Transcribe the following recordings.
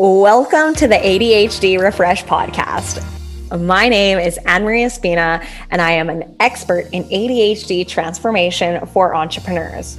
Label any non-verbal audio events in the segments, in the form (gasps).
Welcome to the ADHD Refresh podcast. My name is Anne Marie Espina, and I am an expert in ADHD transformation for entrepreneurs.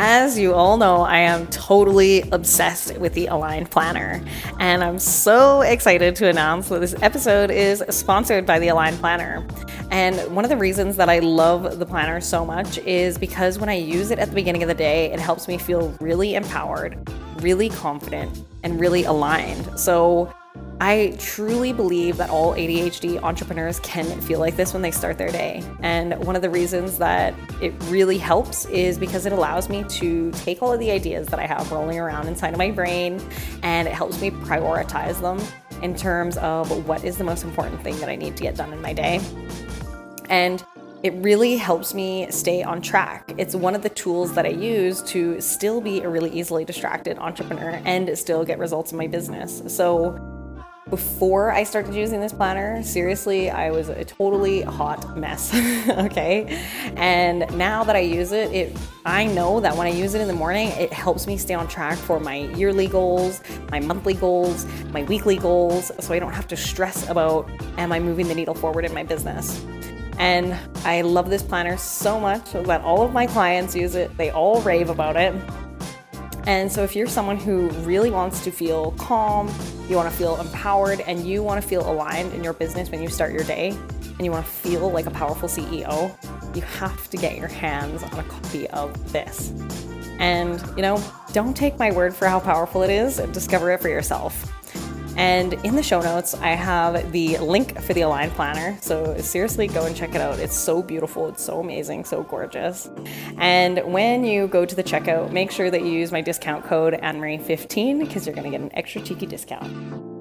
As you all know, I am totally obsessed with the Aligned Planner. And I'm so excited to announce that this episode is sponsored by the Aligned Planner. And one of the reasons that I love the planner so much is because when I use it at the beginning of the day, it helps me feel really empowered, really confident, and really aligned. So I truly believe that all ADHD entrepreneurs can feel like this when they start their day. And one of the reasons that it really helps is because it allows me to take all of the ideas that I have rolling around inside of my brain and it helps me prioritize them in terms of what is the most important thing that I need to get done in my day. And it really helps me stay on track. It's one of the tools that I use to still be a really easily distracted entrepreneur and still get results in my business. So, before I started using this planner, seriously, I was a totally hot mess. (laughs) okay. And now that I use it, it I know that when I use it in the morning, it helps me stay on track for my yearly goals, my monthly goals, my weekly goals, so I don't have to stress about am I moving the needle forward in my business. And I love this planner so much that all of my clients use it. They all rave about it. And so, if you're someone who really wants to feel calm, you want to feel empowered, and you want to feel aligned in your business when you start your day, and you want to feel like a powerful CEO, you have to get your hands on a copy of this. And, you know, don't take my word for how powerful it is, discover it for yourself. And in the show notes, I have the link for the Align Planner. So seriously, go and check it out. It's so beautiful, it's so amazing, so gorgeous. And when you go to the checkout, make sure that you use my discount code AnnMarie15 because you're going to get an extra cheeky discount.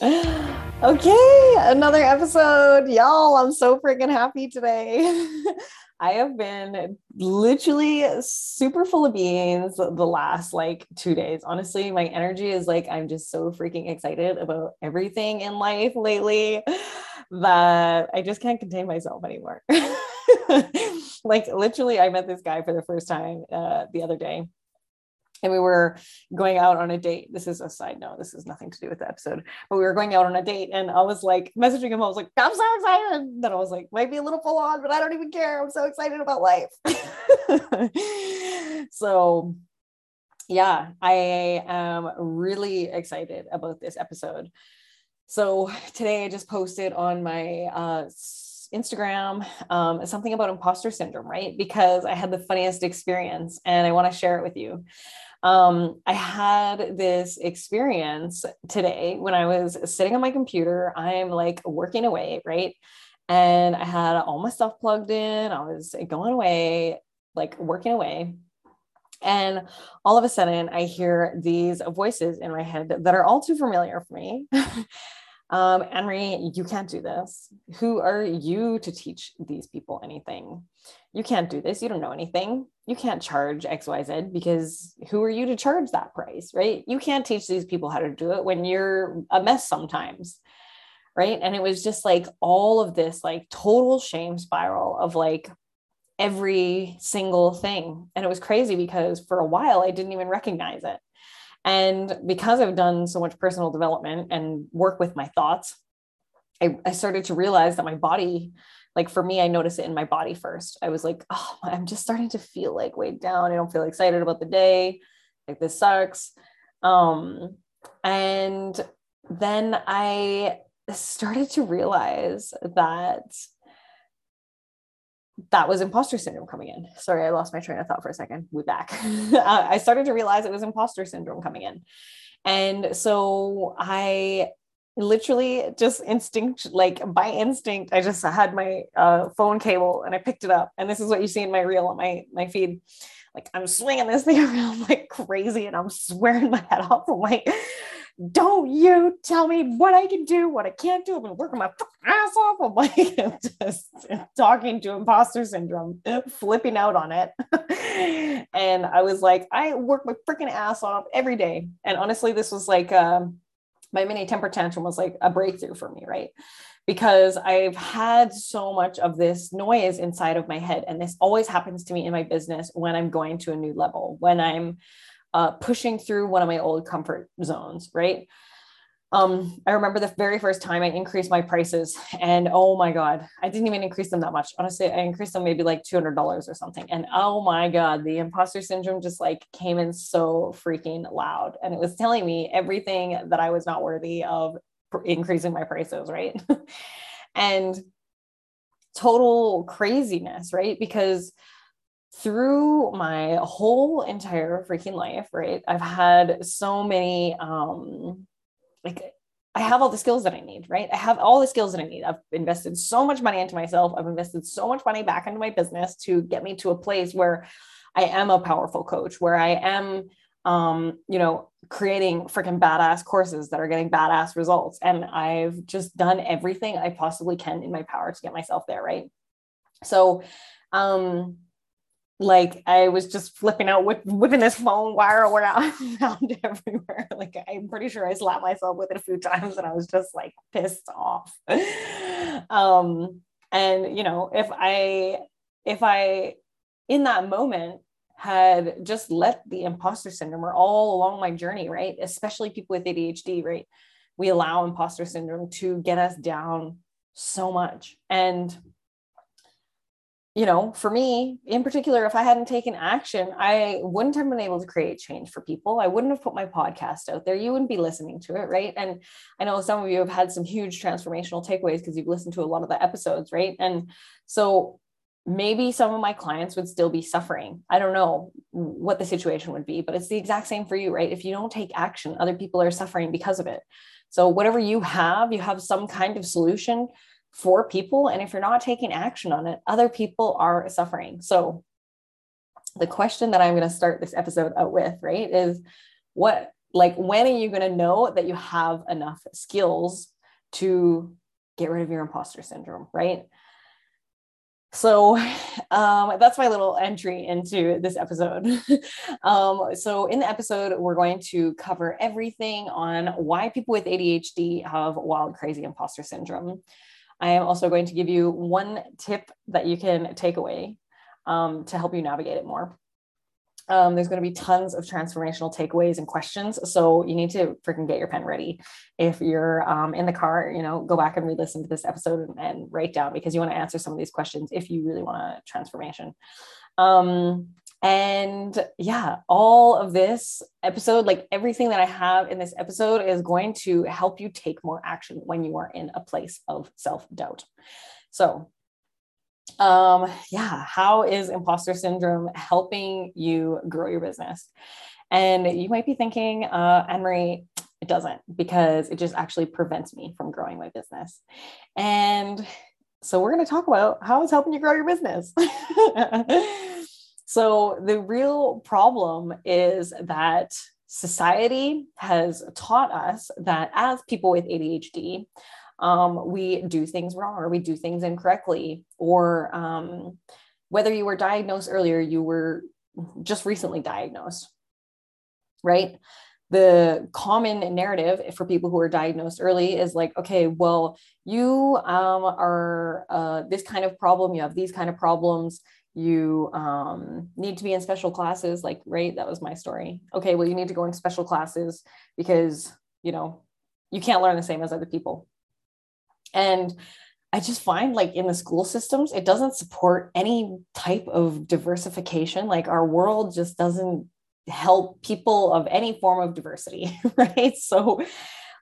(gasps) Okay, another episode. Y'all, I'm so freaking happy today. (laughs) I have been literally super full of beans the last like two days. Honestly, my energy is like, I'm just so freaking excited about everything in life lately (sighs) that I just can't contain myself anymore. (laughs) like, literally, I met this guy for the first time uh, the other day and we were going out on a date. This is a side note. This has nothing to do with the episode, but we were going out on a date, and I was like messaging him. I was like, "I'm so excited!" And then I was like, "Might be a little full on, but I don't even care. I'm so excited about life." (laughs) so, yeah, I am really excited about this episode. So today I just posted on my uh, Instagram um, something about imposter syndrome, right? Because I had the funniest experience and I want to share it with you um, I had this experience today when I was sitting on my computer. I'm like working away, right? And I had all my stuff plugged in. I was going away, like working away. And all of a sudden, I hear these voices in my head that are all too familiar for me. (laughs) um, Henry, you can't do this. Who are you to teach these people anything? You can't do this. You don't know anything. You can't charge XYZ because who are you to charge that price, right? You can't teach these people how to do it when you're a mess sometimes. Right. And it was just like all of this, like total shame spiral of like every single thing. And it was crazy because for a while I didn't even recognize it. And because I've done so much personal development and work with my thoughts, I, I started to realize that my body, like for me, I noticed it in my body first. I was like, oh, I'm just starting to feel like weighed down. I don't feel excited about the day. Like this sucks. Um, and then I started to realize that that was imposter syndrome coming in. Sorry, I lost my train of thought for a second. We're back. (laughs) uh, I started to realize it was imposter syndrome coming in. And so I literally just instinct, like by instinct, I just had my uh, phone cable and I picked it up. And this is what you see in my reel on my, my feed. Like I'm swinging this thing (laughs) around like crazy and I'm swearing my head off. I'm like, don't you tell me what I can do, what I can't do. I've been working my ass off. I'm like (laughs) just talking to imposter syndrome, flipping out on it. (laughs) and I was like, I work my freaking ass off every day. And honestly, this was like um, my mini temper tantrum was like a breakthrough for me, right? Because I've had so much of this noise inside of my head. And this always happens to me in my business when I'm going to a new level, when I'm uh, pushing through one of my old comfort zones, right? Um, I remember the very first time I increased my prices, and oh my God, I didn't even increase them that much. Honestly, I increased them maybe like $200 or something. And oh my God, the imposter syndrome just like came in so freaking loud. And it was telling me everything that I was not worthy of increasing my prices, right? (laughs) and total craziness, right? Because through my whole entire freaking life, right? I've had so many, um, like, I have all the skills that I need, right? I have all the skills that I need. I've invested so much money into myself. I've invested so much money back into my business to get me to a place where I am a powerful coach, where I am, um, you know, creating freaking badass courses that are getting badass results. And I've just done everything I possibly can in my power to get myself there, right? So, um, like I was just flipping out, whip, whipping this phone wire around (laughs) everywhere. (laughs) Like I'm pretty sure I slapped myself with it a few times, and I was just like pissed off. (laughs) um, and you know, if I, if I, in that moment had just let the imposter syndrome or all along my journey, right? Especially people with ADHD, right? We allow imposter syndrome to get us down so much, and you know, for me in particular, if I hadn't taken action, I wouldn't have been able to create change for people. I wouldn't have put my podcast out there. You wouldn't be listening to it, right? And I know some of you have had some huge transformational takeaways because you've listened to a lot of the episodes, right? And so maybe some of my clients would still be suffering. I don't know what the situation would be, but it's the exact same for you, right? If you don't take action, other people are suffering because of it. So, whatever you have, you have some kind of solution for people. And if you're not taking action on it, other people are suffering. So, the question that I'm going to start this episode out with, right, is what, like, when are you going to know that you have enough skills to get rid of your imposter syndrome, right? So um, that's my little entry into this episode. (laughs) um, so, in the episode, we're going to cover everything on why people with ADHD have wild, crazy imposter syndrome. I am also going to give you one tip that you can take away um, to help you navigate it more. Um, there's going to be tons of transformational takeaways and questions. So you need to freaking get your pen ready. If you're um, in the car, you know, go back and re-listen to this episode and, and, write down because you want to answer some of these questions if you really want a transformation. Um, and yeah, all of this episode, like everything that I have in this episode, is going to help you take more action when you are in a place of self doubt. So, um, yeah, how is imposter syndrome helping you grow your business? And you might be thinking, uh, Anne Marie, it doesn't because it just actually prevents me from growing my business. And so, we're going to talk about how it's helping you grow your business. (laughs) So the real problem is that society has taught us that as people with ADHD, um, we do things wrong or we do things incorrectly, or um, whether you were diagnosed earlier, you were just recently diagnosed, right? The common narrative for people who are diagnosed early is like, okay, well, you um, are uh, this kind of problem, you have these kind of problems, you um, need to be in special classes. Like, right, that was my story. Okay, well, you need to go in special classes because, you know, you can't learn the same as other people. And I just find like in the school systems, it doesn't support any type of diversification. Like our world just doesn't help people of any form of diversity, (laughs) right? So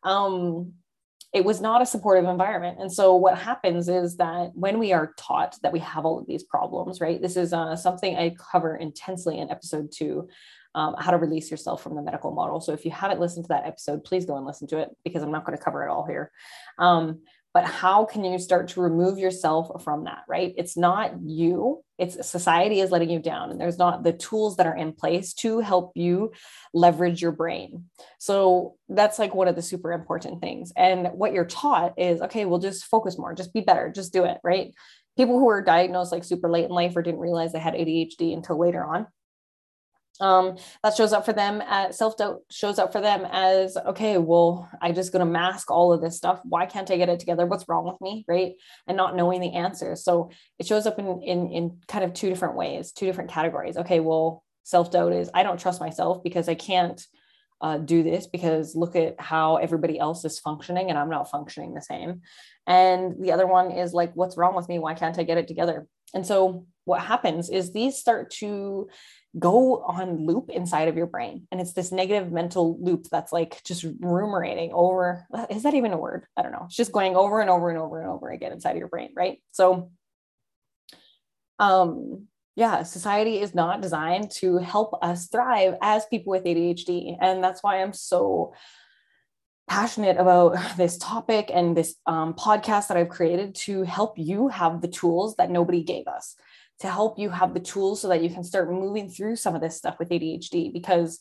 um, it was not a supportive environment. And so what happens is that when we are taught that we have all of these problems, right? This is uh, something I cover intensely in episode two. Um, how to release yourself from the medical model. So if you haven't listened to that episode, please go and listen to it because I'm not going to cover it all here. Um, but how can you start to remove yourself from that right? It's not you it's society is letting you down and there's not the tools that are in place to help you leverage your brain. So that's like one of the super important things. And what you're taught is okay we'll just focus more just be better just do it right? People who were diagnosed like super late in life or didn't realize they had adhd until later on um, that shows up for them at self-doubt shows up for them as okay well i just gonna mask all of this stuff. Why can't i get it together? What's wrong with me? Right? And not knowing the answers. So it shows up in in, in kind of two different ways two different categories. Okay well self-doubt is i don't trust myself because i can't uh, do this because look at how everybody else is functioning and i'm not functioning the same. And the other one is like what's wrong with me? Why can't i get it together? And so what happens is these start to go on loop inside of your brain. And it's this negative mental loop that's like just ruminating over. Is that even a word? I don't know. It's just going over and over and over and over again inside of your brain, right? So, um, yeah, society is not designed to help us thrive as people with ADHD. And that's why I'm so passionate about this topic and this um, podcast that I've created to help you have the tools that nobody gave us to help you have the tools so that you can start moving through some of this stuff with ADHD because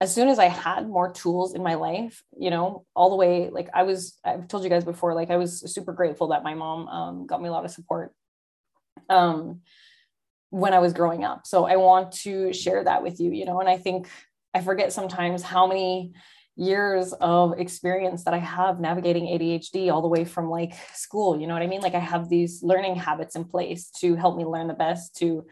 as soon as I had more tools in my life, you know, all the way, like I was, I've told you guys before, like I was super grateful that my mom um, got me a lot of support um, when I was growing up. So I want to share that with you, you know, and I think I forget sometimes how many years of experience that I have navigating ADHD all the way from like school. You know what I mean? Like I have these learning habits in place to help me learn the best, to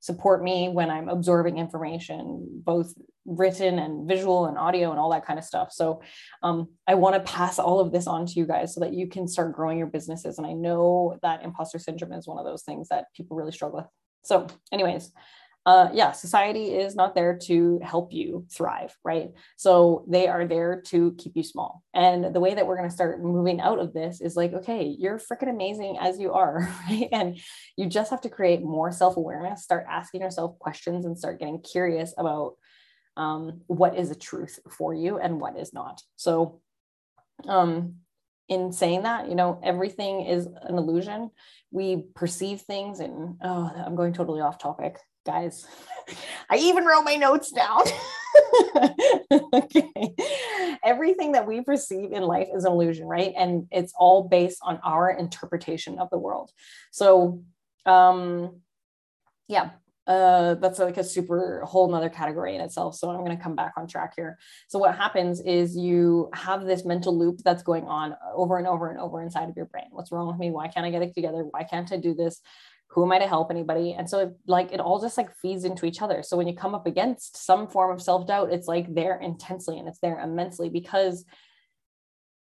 support me when I'm absorbing information, both written and visual and audio and all that kind of stuff. So um, I want to pass all of this on to you guys so that you can start growing your businesses. And I know that imposter syndrome is one of those things that people really struggle with. So, anyways, uh, yeah, society is not there to help you thrive, right? So they are there to keep you small. And the way that we're going to start moving out of this is like, okay, you're freaking amazing as you are, (laughs) right? And you just have to create more self awareness, start asking yourself questions, and start getting curious about um, what is a truth for you and what is not. So, um, in saying that, you know, everything is an illusion. We perceive things, and oh, I'm going totally off topic guys. (laughs) I even wrote my notes down. (laughs) okay. Everything that we perceive in life is an illusion, right? And it's all based on our interpretation of the world. So, um, yeah, uh, that's like a super whole nother category in itself. So I'm going to come back on track here. So what happens is you have this mental loop that's going on over and over and over inside of your brain. What's wrong with me? Why can't I get it together? Why can't I do this? Who am I to help anybody? And so it, like it all just like feeds into each other. So when you come up against some form of self-doubt, it's like there intensely and it's there immensely because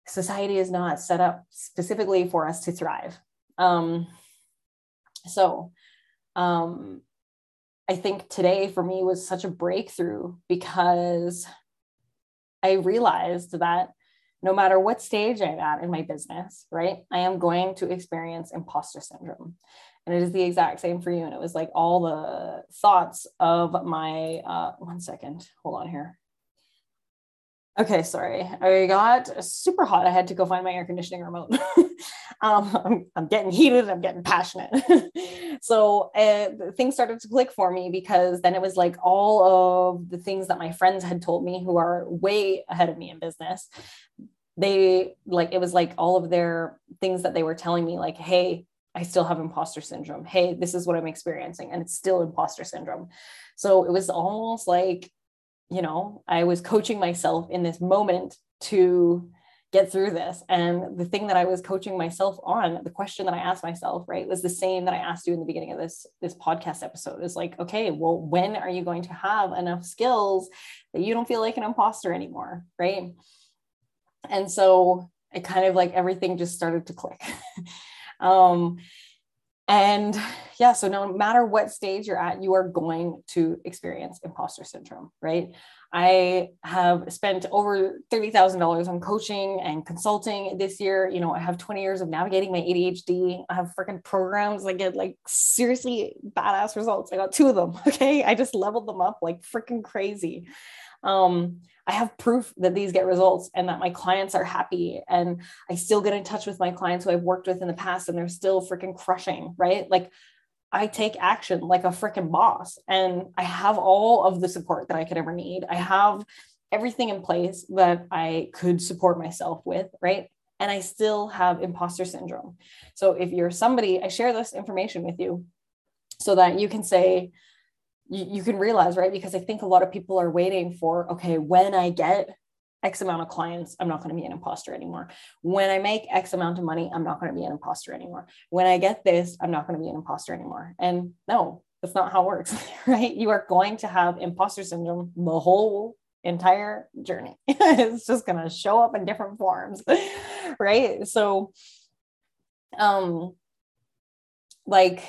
society is not set up specifically for us to thrive. Um, so um, I think today for me was such a breakthrough because I realized that no matter what stage I'm at in my business, right, I am going to experience imposter syndrome and it is the exact same for you and it was like all the thoughts of my uh one second hold on here Okay, sorry. I got super hot. I had to go find my air conditioning remote. (laughs) um, I'm, I'm, getting heated. I'm getting passionate. (laughs) so uh, things started to click for me because then it was like all of the things that my friends had told me who are way ahead of me in business. They like, it was like all of their things that they were telling me, like, hey, I still have imposter syndrome. Hey, this is what I'm experiencing. And it's still imposter syndrome. So it was almost like you know, I was coaching myself in this moment to get through this. And the thing that I was coaching myself on, the question that I asked myself, right, was the same that I asked you in the beginning of this this podcast episode. Is like, okay, well, when are you going to have enough skills that you don't feel like an imposter anymore, right? And so it kind of like everything just started to click. (laughs) um, and yeah, so no matter what stage you're at, you are going to experience imposter syndrome, right? I have spent over $30,000 on coaching and consulting this year. You know, I have 20 years of navigating my ADHD. I have freaking programs that get like seriously badass results. I got two of them. (laughs) Okay. I just leveled them up like freaking crazy. Um, I have proof that these get results and that my clients are happy. And I still get in touch with my clients who I've worked with in the past and they're still freaking crushing, right? Like I take action like a freaking boss and I have all of the support that I could ever need. I have everything in place that I could support myself with, right? And I still have imposter syndrome. So if you're somebody, I share this information with you so that you can say, you, you can realize, right? Because I think a lot of people are waiting for, okay, when I get X amount of clients, I'm not going to be an imposter anymore. When I make X amount of money, I'm not going to be an imposter anymore. When I get this, I'm not going to be an imposter anymore. And no, that's not how it works, (laughs) right? You are going to have imposter syndrome the whole entire journey. (laughs) it's just going to show up in different forms, (laughs) right? So, um, like,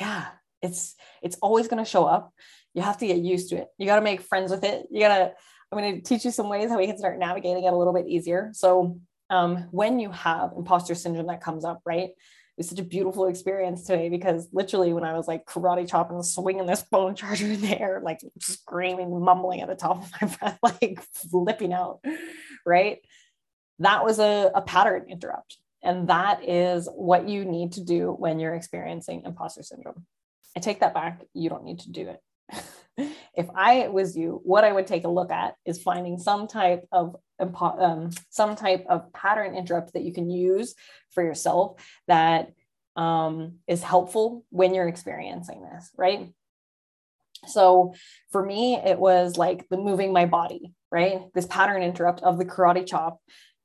yeah, it's it's always going to show up you have to get used to it you got to make friends with it you got to i'm going to teach you some ways how we can start navigating it a little bit easier so um, when you have imposter syndrome that comes up right it was such a beautiful experience today because literally when I was like karate chopping, swinging this phone (laughs) charger in the air, like screaming, mumbling at the top of my (laughs) breath, like flipping out, right? That was a, a pattern interrupt. And that is what you need to do when you're experiencing imposter syndrome. I take that back. You don't need to do it. (laughs) if I was you, what I would take a look at is finding some type of um, some type of pattern interrupt that you can use for yourself that um, is helpful when you're experiencing this, right? So for me, it was like the moving my body, right? This pattern interrupt of the karate chop,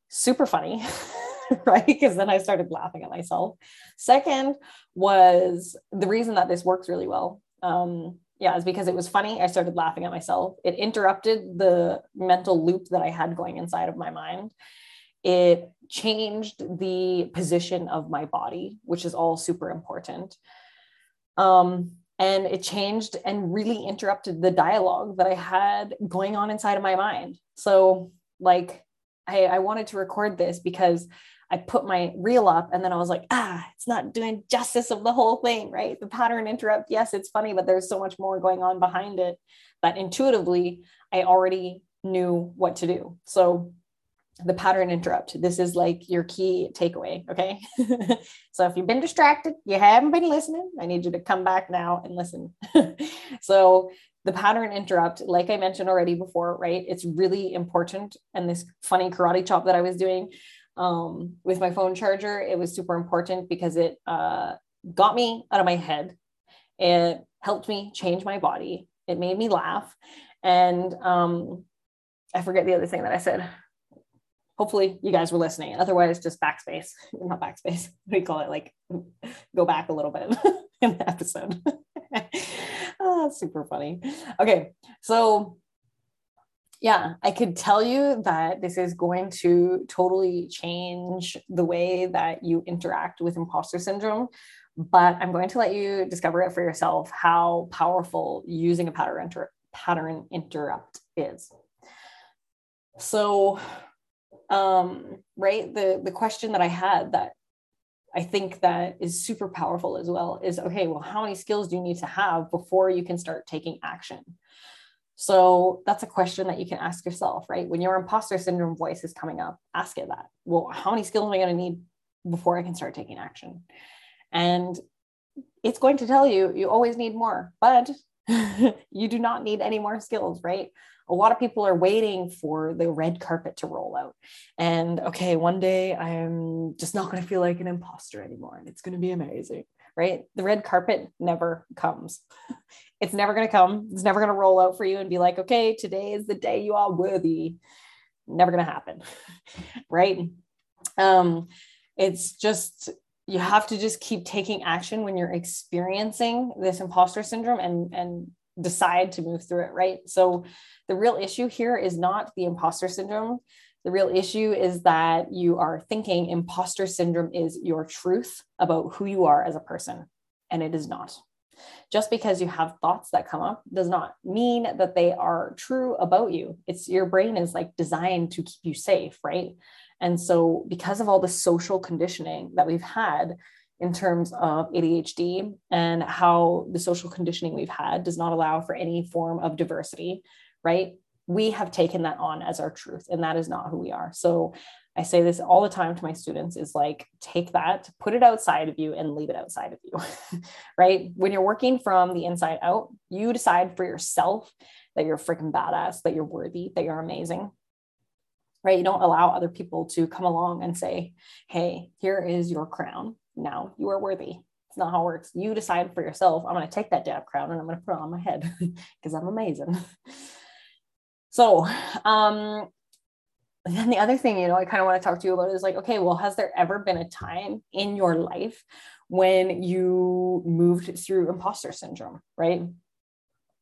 super funny. (laughs) (laughs) right? Because then I started laughing at myself. Second was the reason that this works really well. Um, yeah, is because it was funny. I started laughing at myself. It interrupted the mental loop that I had going inside of my mind. It changed the position of my body, which is all super important. Um, and it changed and really interrupted the dialogue that I had going on inside of my mind. So, like, I, I wanted to record this because I put my reel up and then I was like, ah, it's not doing justice of the whole thing, right? The pattern interrupt, yes, it's funny, but there's so much more going on behind it that intuitively I already knew what to do. So the pattern interrupt, this is like your key takeaway. Okay. (laughs) so if you've been distracted, you haven't been listening, I need you to come back now and listen. (laughs) so the pattern interrupt, like I mentioned already before, right? It's really important. And this funny karate chop that I was doing, um, with my phone charger. It was super important because it uh, got me out of my head. It helped me change my body. It made me laugh. And um, I forget the other thing that I said. Hopefully, you guys were listening. Otherwise, just backspace, (laughs) not backspace. (laughs) We call it like go back a little bit (laughs) in the episode. oh, super funny. Okay, so yeah, I could tell you that this is going to totally change the way that you interact with imposter syndrome. But I'm going to let you discover it for yourself how powerful using a pattern, inter- pattern interrupt is. So, um, right, the, the question that I had that I think that is super powerful as well is okay, well, how many skills do you need to have before you can start taking action? So that's a question that you can ask yourself, right? When your imposter syndrome voice is coming up, ask it that. Well, how many skills am I going to need before I can start taking action? And it's going to tell you you always need more, but (laughs) you do not need any more skills, right? A lot of people are waiting for the red carpet to roll out. And okay, one day I'm just not going to feel like an imposter anymore and it's going to be amazing, right? The red carpet never comes. It's never going to come. It's never going to roll out for you and be like, okay, today is the day you are worthy. Never going to happen, (laughs) right? Um, it's just you have to just keep taking action when you're experiencing this imposter syndrome and and decide to move through it right so the real issue here is not the imposter syndrome the real issue is that you are thinking imposter syndrome is your truth about who you are as a person and it is not just because you have thoughts that come up does not mean that they are true about you it's your brain is like designed to keep you safe right and so, because of all the social conditioning that we've had in terms of ADHD and how the social conditioning we've had does not allow for any form of diversity, right? We have taken that on as our truth, and that is not who we are. So, I say this all the time to my students is like, take that, put it outside of you, and leave it outside of you, (laughs) right? When you're working from the inside out, you decide for yourself that you're freaking badass, that you're worthy, that you're amazing right? You don't allow other people to come along and say, hey, here is your crown. Now you are worthy. It's not how it works. You decide for yourself, I'm going to take that damn crown and I'm going to put it on my head (laughs) because I'm amazing. (laughs) So, um, then the other thing, you know, I kind of want to talk to you about is like, okay, well, has there ever been a time in your life when you moved through imposter syndrome, right?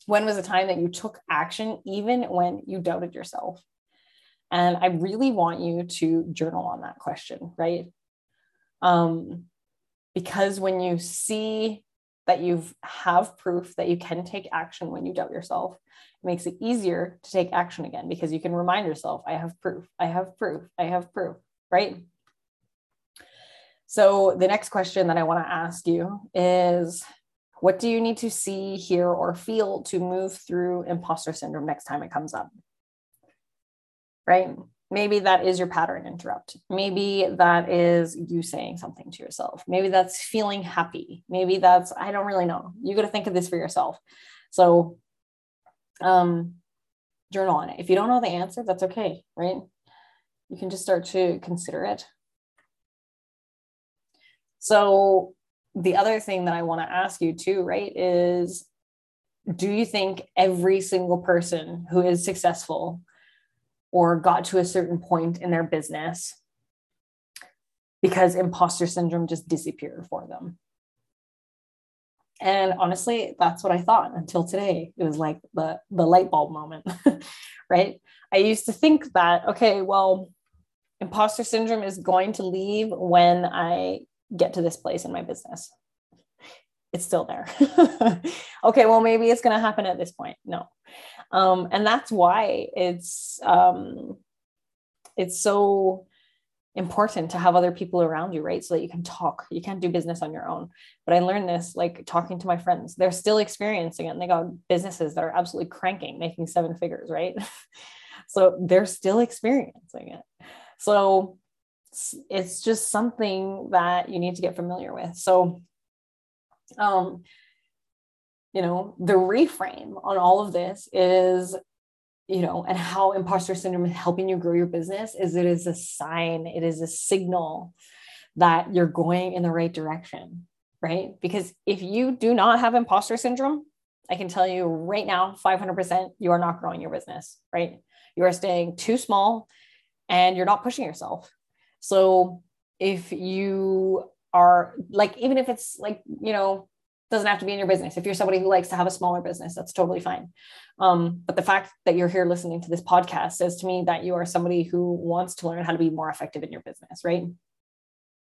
When was a time that you took action even when you doubted yourself? And I really want you to journal on that question, right? Um, because when you see that you have proof that you can take action when you doubt yourself, it makes it easier to take action again because you can remind yourself, I have proof, I have proof, I have proof, right? So the next question that I want to ask you is what do you need to see, hear, or feel to move through imposter syndrome next time it comes up? right? Maybe that is your pattern interrupt. Maybe that is you saying something to yourself. Maybe that's feeling happy. Maybe that's, I don't really know. You got to think of this for yourself. So, um, journal on it. If you don't know the answer, that's okay, right? You can just start to consider it. So, the other thing that I want to ask you too, right, is do you think every single person who is successful or got to a certain point in their business because imposter syndrome just disappeared for them. And honestly, that's what I thought until today. It was like the, the light bulb moment, (laughs) right? I used to think that, okay, well, imposter syndrome is going to leave when I get to this place in my business. It's still there. (laughs) okay, well, maybe it's going to happen at this point. No, um, and that's why it's um, it's so important to have other people around you right? So that you can talk. You can't do business on your own. But i learned this like talking to my friends. They're still experiencing it and they got businesses that are absolutely cranking making seven figures right? (laughs) So they're still experiencing it. So it's just something that you need to get familiar with. So um you know the reframe on all of this is you know and how imposter syndrome is helping you grow your business is it is a sign it is a signal that you're going in the right direction right? Because if you do not have imposter syndrome i can tell you right now 500% you are not growing your business right? You are staying too small and you're not pushing yourself. So if you are like even if it's like you know doesn't have to be in your business. If you're somebody who likes to have a smaller business, that's totally fine. Um, but the fact that you're here listening to this podcast says to me that you are somebody who wants to learn how to be more effective in your business, right?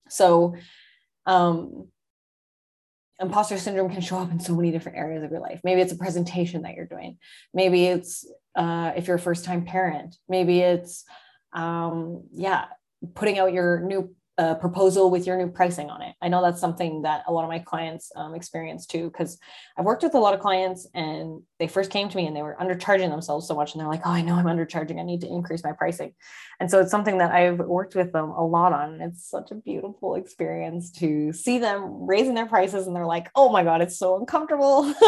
So, um, imposter syndrome can show up in so many different areas of your life. Maybe it's a presentation that you're doing. Maybe it's uh, if you're a first time parent. Maybe it's, um, yeah, putting out your new a proposal with your new pricing on it. I know that's something that a lot of my clients um, experience too, because I've worked with a lot of clients and they first came to me and they were undercharging themselves so much. And they're like, oh, I know I'm undercharging. I need to increase my pricing. And so it's something that I've worked with them a lot on. It's such a beautiful experience to see them raising their prices and they're like, oh my God, it's so uncomfortable, (laughs)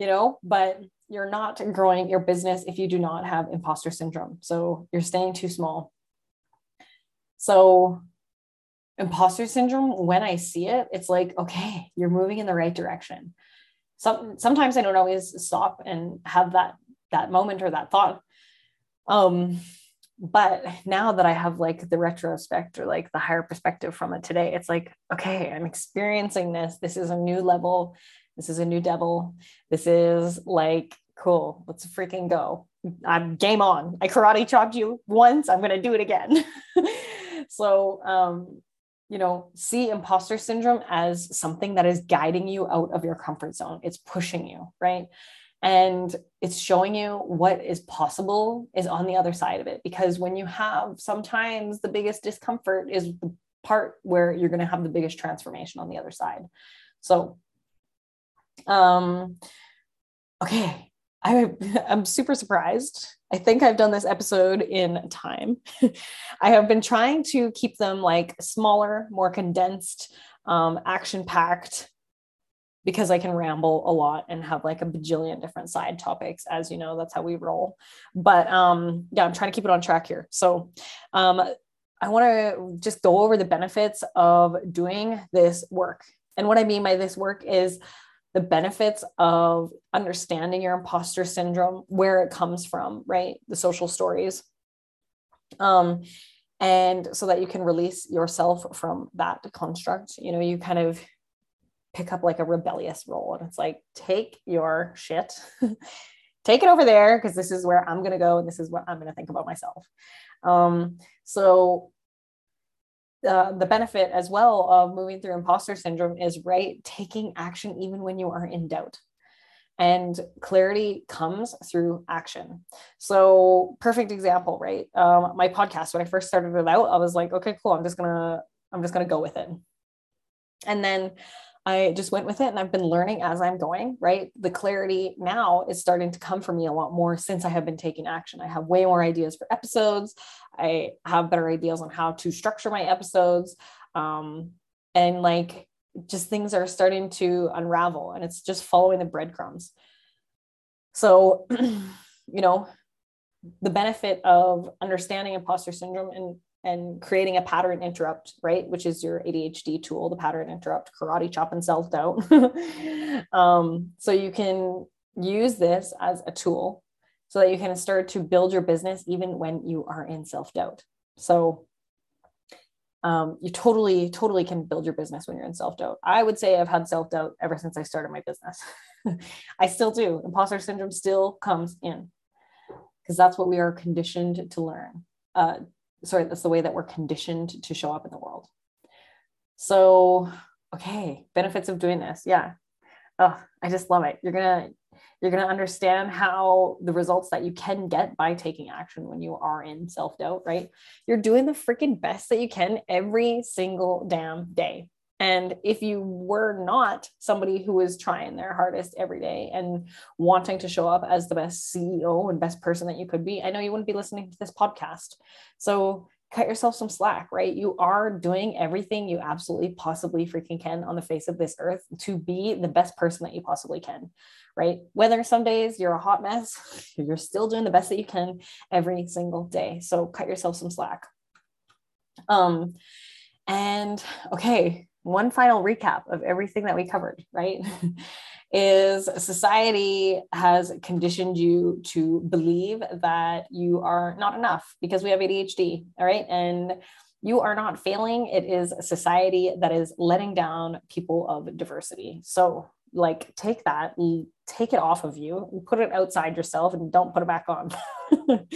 you know, but you're not growing your business if you do not have imposter syndrome. So you're staying too small. So imposter syndrome, when I see it, it's like, okay, you're moving in the right direction. Some, sometimes I don't always stop and have that that moment or that thought. Um, but now that I have like the retrospect or like the higher perspective from it today, it's like, okay, I'm experiencing this. This is a new level. This is a new devil. This is like, cool, let's freaking go. I'm game on. I karate chopped you once. I'm to do it again. (laughs) so, um, you know, see imposter syndrome as something that is guiding you out of your comfort zone. It's pushing you, right? And it's showing you what is possible is on the other side of it. Because when you have sometimes the biggest discomfort is the part where you're going to have the biggest transformation on the other side. So, um, okay, I, (laughs) I'm super surprised. I think I've done this episode in time. (laughs) I have been trying to keep them like smaller, more condensed, um, action packed, because I can ramble a lot and have like a bajillion different side topics. As you know, that's how we roll. But um, yeah, I'm trying to keep it on track here. So um, I want to just go over the benefits of doing this work. And what I mean by this work is the benefits of understanding your imposter syndrome, where it comes from, right? The social stories. Um, and so that you can release yourself from that construct. You know, you kind of pick up like a rebellious role and it's like, take your shit, (laughs) take it over there, because this is where I'm going to go and this is what I'm going to think about myself. Um, so uh, the benefit as well of moving through imposter syndrome is right taking action even when you are in doubt. And clarity comes through action. So perfect example right? Um, my podcast when i first started it out i was like okay cool i'm just gonna i'm just gonna go with it. And then I just went with it and I've been learning as I'm going, right? The clarity now is starting to come for me a lot more since I have been taking action. I have way more ideas for episodes. I have better ideas on how to structure my episodes. Um, and like just things are starting to unravel and it's just following the breadcrumbs. So, (clears throat) you know, the benefit of understanding imposter syndrome and and creating a pattern interrupt, right? Which is your ADHD tool, the pattern interrupt, karate chop and self doubt. (laughs) um, so you can use this as a tool so that you can start to build your business even when you are in self doubt. So um, you totally, totally can build your business when you're in self doubt. I would say I've had self doubt ever since I started my business. (laughs) I still do. Imposter syndrome still comes in because that's what we are conditioned to learn. Uh, sorry, that's the way that we're conditioned to show up in the world. So, okay, benefits of doing this. Yeah. Oh, I just love it. You're going to you're going to understand how the results that you can get by taking action when you are in self-doubt, right? You're doing the freaking best that you can every single damn day. And if you were not somebody who is trying their hardest every day and wanting to show up as the best CEO and best person that you could be, I know you wouldn't be listening to this podcast. So cut yourself some slack, right? You are doing everything you absolutely possibly freaking can on the face of this earth to be the best person that you possibly can, right? Whether some days you're a hot mess, (laughs) you're still doing the best that you can every single day. So cut yourself some slack. Um, and okay, one final recap of everything that we covered, right? (laughs) is society has conditioned you to believe that you are not enough because we have ADHD, all right? And you are not failing. It is society that is letting down people of diversity. So, like, take that, take it off of you, put it outside yourself, and don't put it back on. (laughs)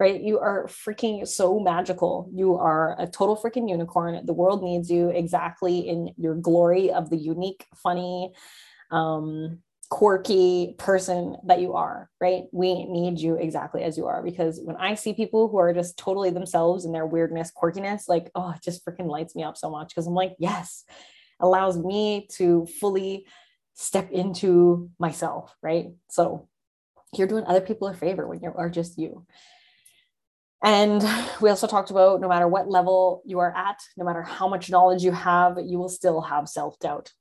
right? You are freaking so magical. You are a total freaking unicorn. The world needs you exactly in your glory of the unique, funny, um, quirky person that you are, right? We need you exactly as you are because when I see people who are just totally themselves and their weirdness, quirkiness, like, oh, it just freaking lights me up so much because I'm like, yes, allows me to fully step into myself, right? So you're doing other people a favor when you are just you. And we also talked about no matter what level you are at, no matter how much knowledge you have, you will still have self doubt.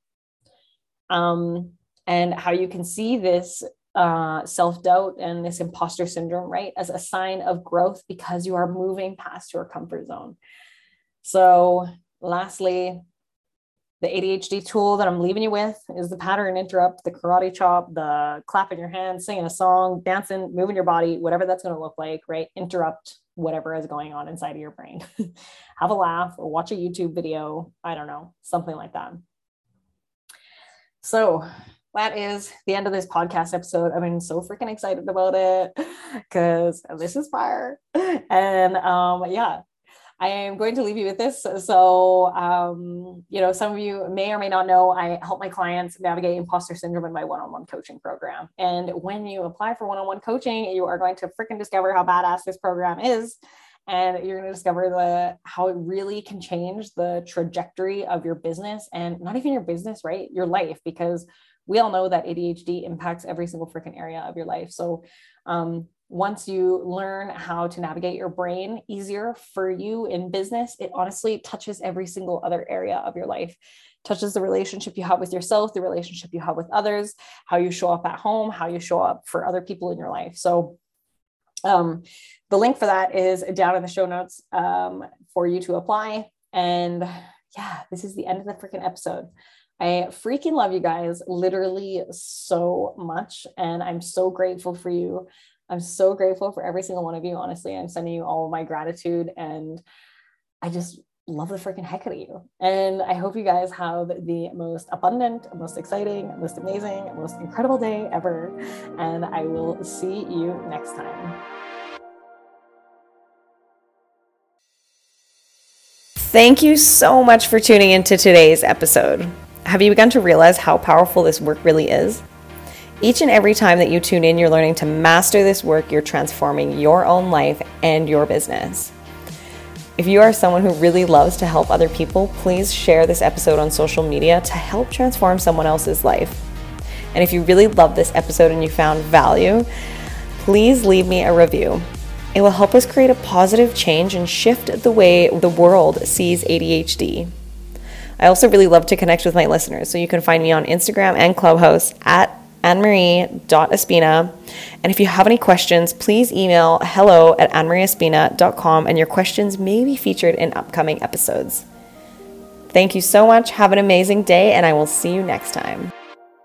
Um, and how you can see this uh, self doubt and this imposter syndrome, right, as a sign of growth because you are moving past your comfort zone. So, lastly, the ADHD tool that I'm leaving you with is the pattern interrupt, the karate chop, the clapping your hands, singing a song, dancing, moving your body, whatever that's going to look like, right? Interrupt whatever is going on inside of your brain. (laughs) Have a laugh or watch a YouTube video. I don't know, something like that. So that is the end of this podcast episode. I've been so freaking excited about it (laughs) because this is fire. (laughs) And um, yeah, I am going to leave you with this. So, um, you know, some of you may or may not know I help my clients navigate imposter syndrome in my one on one coaching program. And when you apply for one on one coaching, you are going to freaking discover how badass this program is. And you're going to discover the how it really can change the trajectory of your business and not even your business, right? Your life, because we all know that ADHD impacts every single freaking area of your life. So, um, once you learn how to navigate your brain easier for you in business, it honestly touches every single other area of your life. Touches the relationship you have with yourself, the relationship you have with others, how you show up at home, how you show up for other people in your life. So, um, the link for that is down in the show notes um, for you to apply. And yeah, this is the end of the freaking episode. I freaking love you guys literally so much. And I'm so grateful for you I'm so grateful for every single one of you. Honestly, I'm sending you all my gratitude and I just love the freaking heck out of you. And I hope you guys have the most abundant, most exciting, most amazing, most incredible day ever. And I will see you next time. Thank you so much for tuning into today's episode. Have you begun to realize how powerful this work really is? Each and every time that you tune in, you're learning to master this work, you're transforming your own life and your business. If you are someone who really loves to help other people, please share this episode on social media to help transform someone else's life. And if you really love this episode and you found value, please leave me a review. It will help us create a positive change and shift the way the world sees ADHD. I also really love to connect with my listeners, so you can find me on Instagram and Clubhouse at annemarie.espina. And if you have any questions, please email hello at annemarieespina.com and your questions may be featured in upcoming episodes. Thank you so much. Have an amazing day, and I will see you next time.